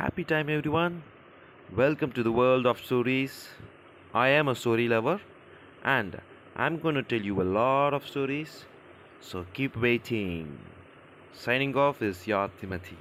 Happy time, everyone. Welcome to the world of stories. I am a story lover and I'm going to tell you a lot of stories. So keep waiting. Signing off is your Timothy.